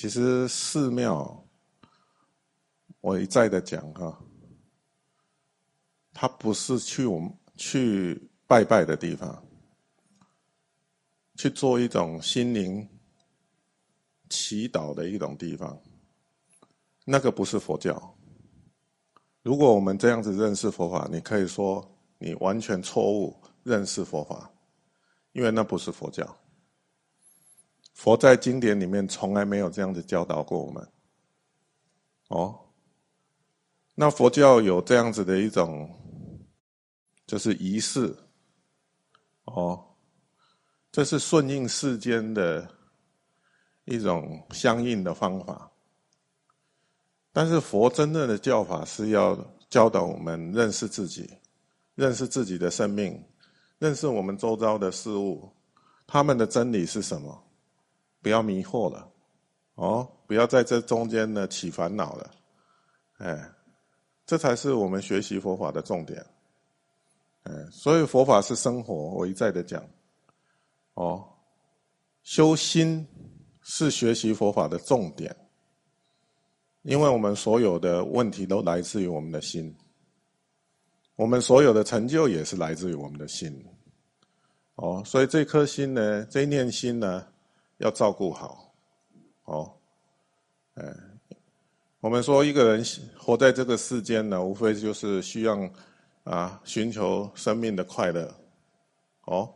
其实寺庙，我一再的讲哈，它不是去我们去拜拜的地方，去做一种心灵祈祷的一种地方，那个不是佛教。如果我们这样子认识佛法，你可以说你完全错误认识佛法，因为那不是佛教。佛在经典里面从来没有这样子教导过我们，哦，那佛教有这样子的一种，就是仪式，哦，这是顺应世间的一种相应的方法，但是佛真正的教法是要教导我们认识自己，认识自己的生命，认识我们周遭的事物，他们的真理是什么。不要迷惑了，哦，不要在这中间呢起烦恼了，哎，这才是我们学习佛法的重点，哎，所以佛法是生活，我一再的讲，哦，修心是学习佛法的重点，因为我们所有的问题都来自于我们的心，我们所有的成就也是来自于我们的心，哦，所以这颗心呢，这念心呢。要照顾好，哦，哎，我们说一个人活在这个世间呢，无非就是需要啊寻求生命的快乐，哦，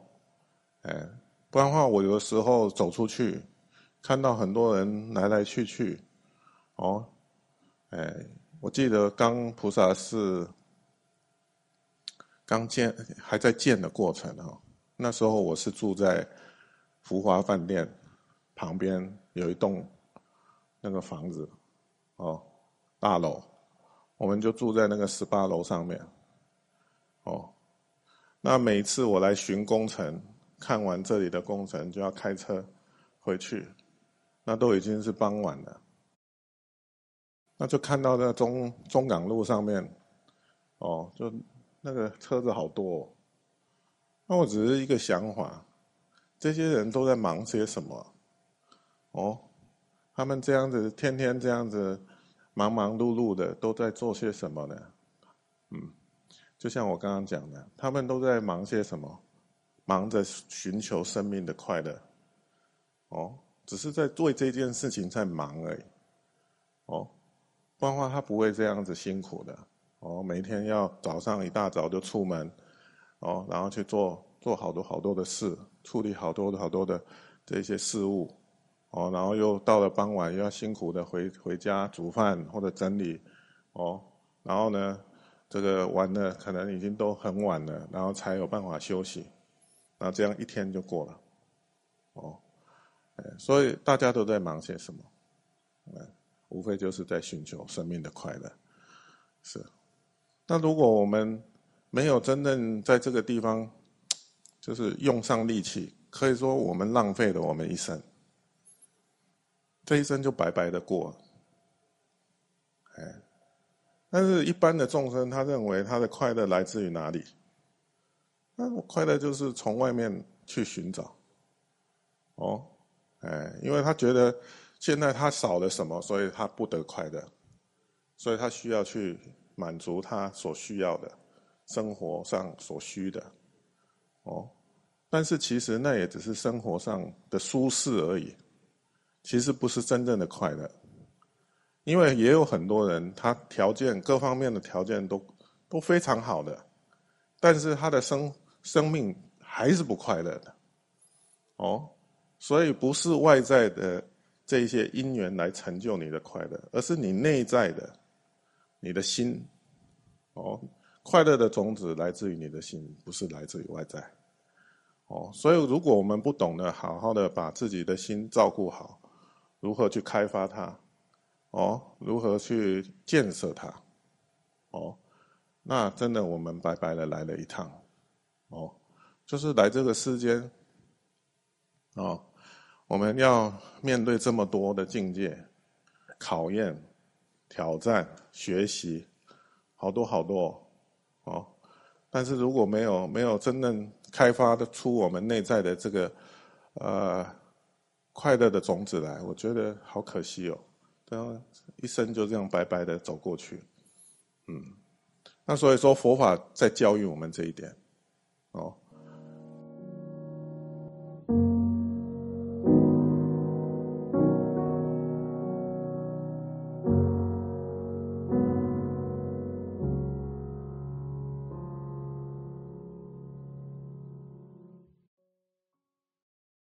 哎，不然的话，我有的时候走出去，看到很多人来来去去，哦，哎，我记得刚菩萨是刚建还在建的过程哦，那时候我是住在福华饭店。旁边有一栋那个房子，哦，大楼，我们就住在那个十八楼上面，哦，那每次我来巡工程，看完这里的工程，就要开车回去，那都已经是傍晚了，那就看到那中中港路上面，哦，就那个车子好多，那我只是一个想法，这些人都在忙些什么？哦，他们这样子天天这样子忙忙碌碌的，都在做些什么呢？嗯，就像我刚刚讲的，他们都在忙些什么？忙着寻求生命的快乐。哦，只是在做这件事情在忙而已。哦，不然的话他不会这样子辛苦的。哦，每天要早上一大早就出门，哦，然后去做做好多好多的事，处理好多好多的这些事物。哦，然后又到了傍晚，又要辛苦的回回家煮饭或者整理，哦，然后呢，这个玩的可能已经都很晚了，然后才有办法休息，那这样一天就过了，哦，所以大家都在忙些什么？嗯，无非就是在寻求生命的快乐，是。那如果我们没有真正在这个地方，就是用上力气，可以说我们浪费了我们一生。这一生就白白的过，哎，但是一般的众生，他认为他的快乐来自于哪里？那快乐就是从外面去寻找，哦，哎，因为他觉得现在他少了什么，所以他不得快乐，所以他需要去满足他所需要的生活上所需的，哦，但是其实那也只是生活上的舒适而已。其实不是真正的快乐，因为也有很多人，他条件各方面的条件都都非常好的，但是他的生生命还是不快乐的，哦，所以不是外在的这些因缘来成就你的快乐，而是你内在的你的心，哦，快乐的种子来自于你的心，不是来自于外在，哦，所以如果我们不懂得好好的把自己的心照顾好。如何去开发它？哦，如何去建设它？哦，那真的我们白白的来了一趟，哦，就是来这个世间，哦，我们要面对这么多的境界、考验、挑战、学习，好多好多，哦，但是如果没有没有真正开发的出我们内在的这个，呃。快乐的种子来，我觉得好可惜哦，对啊一生就这样白白的走过去，嗯，那所以说佛法在教育我们这一点，